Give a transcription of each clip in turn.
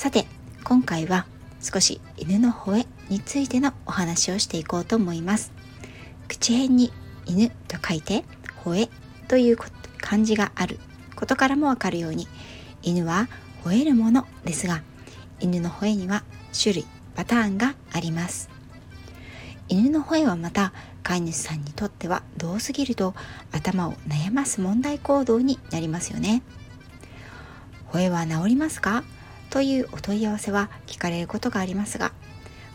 さて今回は少し犬の吠えについてのお話をしていこうと思います。口辺に犬と書いて吠えという漢字があることからもわかるように犬は吠えるものですが犬の吠えには種類パターンがあります。犬の吠えはまた飼い主さんにとってはどうすぎると頭を悩ます問題行動になりますよね。吠えは治りますか？というお問い合わせは聞かれることがありますが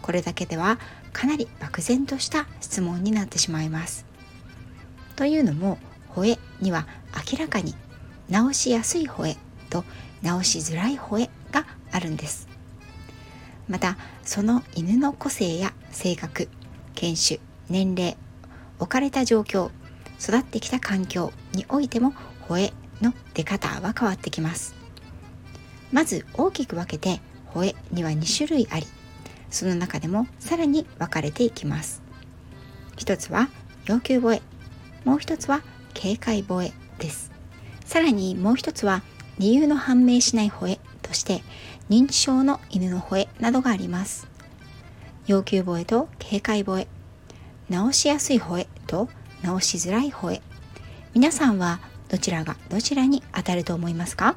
これだけではかなり漠然とした質問になってしまいます。というのも吠えには明らかに直しやすい吠えと直しづらい吠えがあるんです。またその犬の個性や性格犬種年齢置かれた状況育ってきた環境においても吠えの出方は変わってきます。まず大きく分けて吠えには2種類あり。その中でもさらに分かれていきます。一つは要求吠え。もう一つは警戒吠えです。さらにもう一つは理由の判明しない吠え。として認知症の犬の吠え。などがあります。要求吠えと警戒吠え。直しやすい吠え。と直しづらい吠え。皆さんはどちらがどちらに当たると思いますか？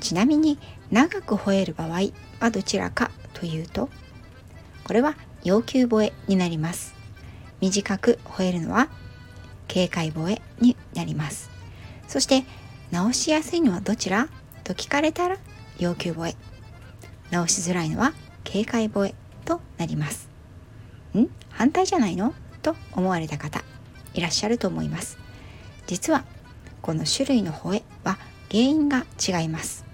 ちなみに長く吠える場合はどちらかというとこれは要求吠えになります。短く吠えるのは警戒吠えになります。そして直しやすいのはどちらと聞かれたら要求吠え。直しづらいのは警戒吠えとなります。ん？反対じゃないの？と思われた方いらっしゃると思います。実はこの種類の吠えは原因が違います。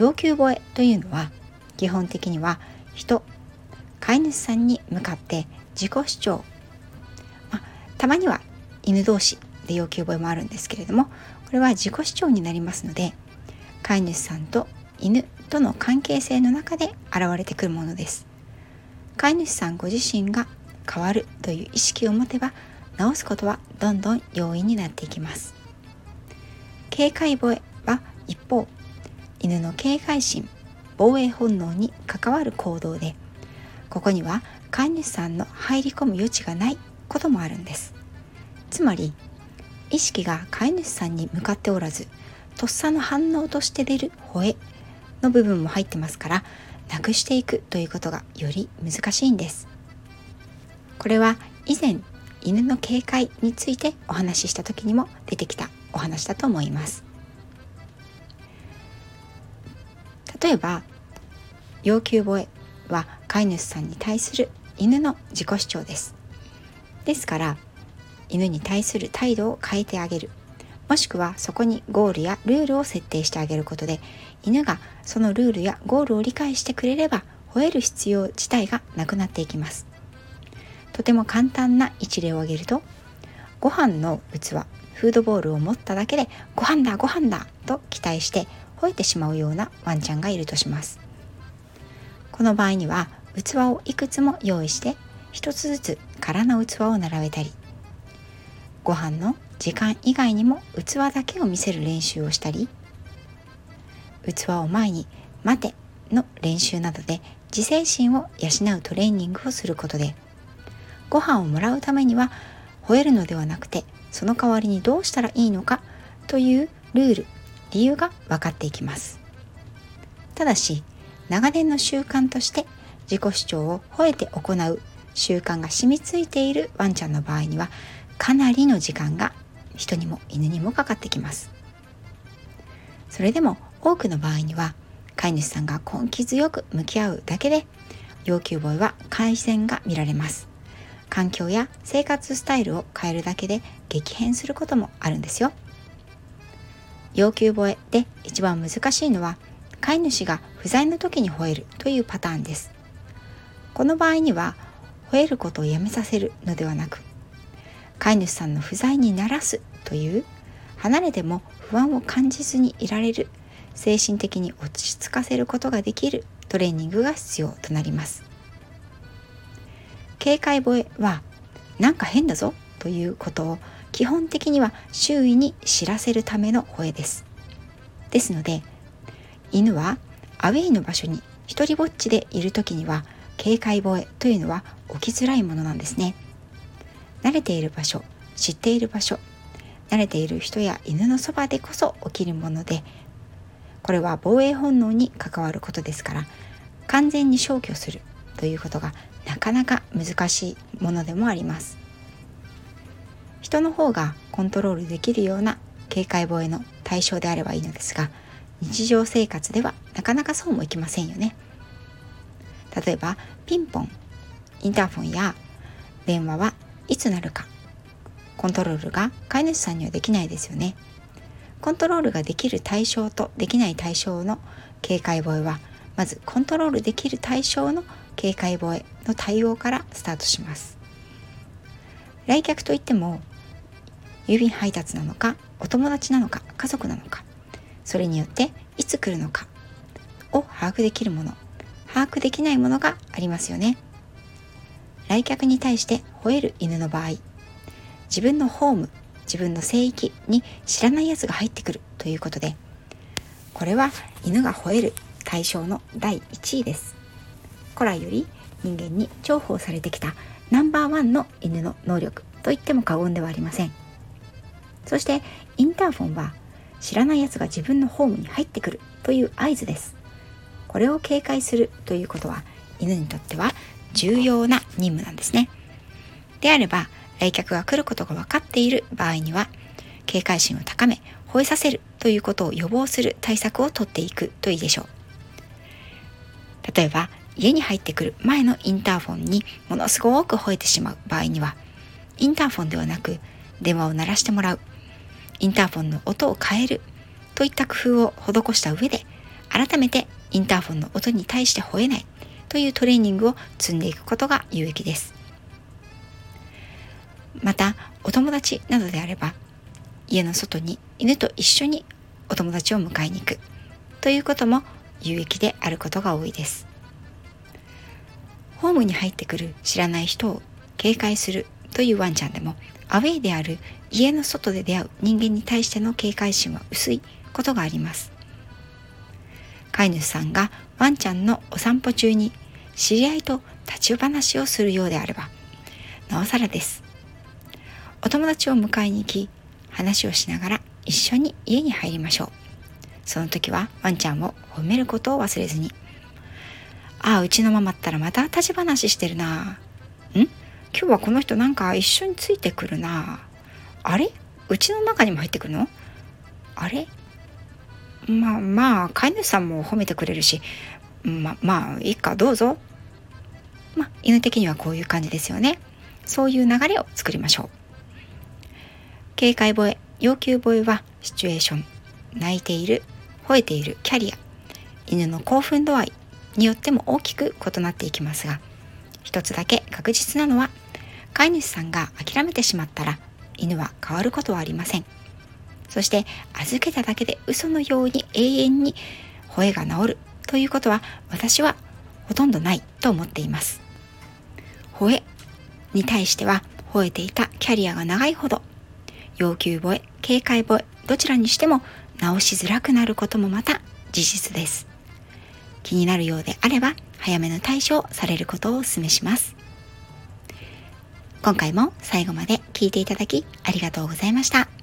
要求吠えというのは基本的には人飼い主さんに向かって自己主張、またまには犬同士で要求吠えもあるんですけれどもこれは自己主張になりますので飼い主さんと犬との関係性の中で現れてくるものです。飼い主さんご自身が変わるという意識を持てば直すことはどんどん容易になっていきます。警戒吠えは一方犬の警戒心防衛本能に関わる行動でここには飼い主さんの入り込む余地がないこともあるんです。つまり意識が飼い主さんに向かっておらずとっさの反応として出る吠えの部分も入ってますからなくしていくということがより難しいんです。これは以前犬の警戒についてお話しした時にも出てきたお話だと思います。例えば要求吠えは飼い主さんに対する犬の自己主張です。ですから犬に対する態度を変えてあげる。もしくはそこにゴールやルールを設定してあげることで犬がそのルールやゴールを理解してくれれば吠える必要自体がなくなっていきます。とても簡単な一例を挙げるとご飯の器フードボールを持っただけでご飯だご飯だと期待して吠えてしまうようなワンちゃんがいるとします。この場合には器をいくつも用意して一つずつ空の器を並べたりご飯の時間以外にも器だけを見せる練習をしたり器を前に「待て」の練習などで自制心を養うトレーニングをすることでご飯をもらうためには吠えるのではなくてその代わりにどうしたらいいのかというルール理由が分かっていきます。ただし長年の習慣として自己主張を吠えて行う習慣が染みついているワンちゃんの場合にはかなりの時間が人にも犬にもかかってきます。それでも多くの場合には飼い主さんが根気強く向き合うだけで要求吠えは改善が見られます。環境や生活スタイルを変えるだけで激変することもあるんですよ。要求吠えで一番難しいのは飼い主が不在の時に吠えるというパターンです。この場合には吠えることをやめさせるのではなく飼い主さんの不在にならすという離れても不安を感じずにいられる精神的に落ち着かせることができるトレーニングが必要となります。警戒吠えはなんか変だぞということを基本的には周囲に知らせるための吠えです。ですので犬はアウェイの場所に一りぼっちでいる時には警戒吠えというのは起きづらいものなんですね。慣れている場所知っている場所慣れている人や犬のそばでこそ起きるものでこれは防衛本能に関わることですから完全に消去するということがなかなか難しいものでもあります。人の方がコントロールできるような警戒防衛の対象であればいいのですが日常生活ではなかなかそうもいきませんよね。例えばピンポンインターフォンや電話はいつなるかコントロールが飼い主さんにはできないですよね。コントロールができる対象とできない対象の警戒防衛はまずコントロールできる対象の警戒防衛の対応からスタートします。来客といっても郵便配達なのかお友達なのか家族なのかそれによっていつ来るのかを把握できるもの把握できないものがありますよね。来客に対して吠える犬の場合自分のホーム自分の聖域に知らないやつが入ってくるということでこれは犬が吠える対象の第1位です。古来より人間に重宝されてきたナンバーワンの犬の能力と言っても過言ではありません。そしてインターフォンは知らないやつが自分のホームに入ってくるという合図です。これを警戒するということは犬にとっては重要な任務なんですね。であれば来客が来ることが分かっている場合には警戒心を高め吠えさせるということを予防する対策をとっていくといいでしょう。例えば家に入ってくる前のインターフォンにものすごく吠えてしまう場合にはインターフォンではなく電話を鳴らしてもらう。インターフォンの音を変えるといった工夫を施した上で改めてインターフォンの音に対して吠えないというトレーニングを積んでいくことが有益です。またお友達などであれば家の外に犬と一緒にお友達を迎えに行くということも有益であることが多いです。ホームに入ってくる知らない人を警戒するというワンちゃんでもアウェイである家の外で出会う人間に対しての警戒心は薄いことがあります。飼い主さんがワンちゃんのお散歩中に知り合いと立ち話をするようであればなおさらです。お友達を迎えに行き話をしながら一緒に家に入りましょう。その時はワンちゃんを褒めることを忘れずにああうちのママったらまた立ち話してるな。うん？今日はこの人なんか一緒についてくるな。あれ？うちの中にも入ってくるの？あれ？まあまあ飼い主さんも褒めてくれるし。ままあいいかどうぞ。まあ犬的にはこういう感じですよね。そういう流れを作りましょう。警戒吠え要求吠えはシチュエーション泣いている吠えているキャリア。犬の興奮度合いによっても大きく異なっていきますが一つだけ確実なのは飼い主さんが諦めてしまったら犬は変わることはありません。そして預けただけで嘘のように永遠に吠えが治るということは私はほとんどないと思っています。吠えに対しては吠えていたキャリアが長いほど要求吠え警戒吠えどちらにしても直しづらくなることもまた事実です。気になるようであれば早めの対処をされることをお勧めします。今回も最後まで聞いていただきありがとうございました。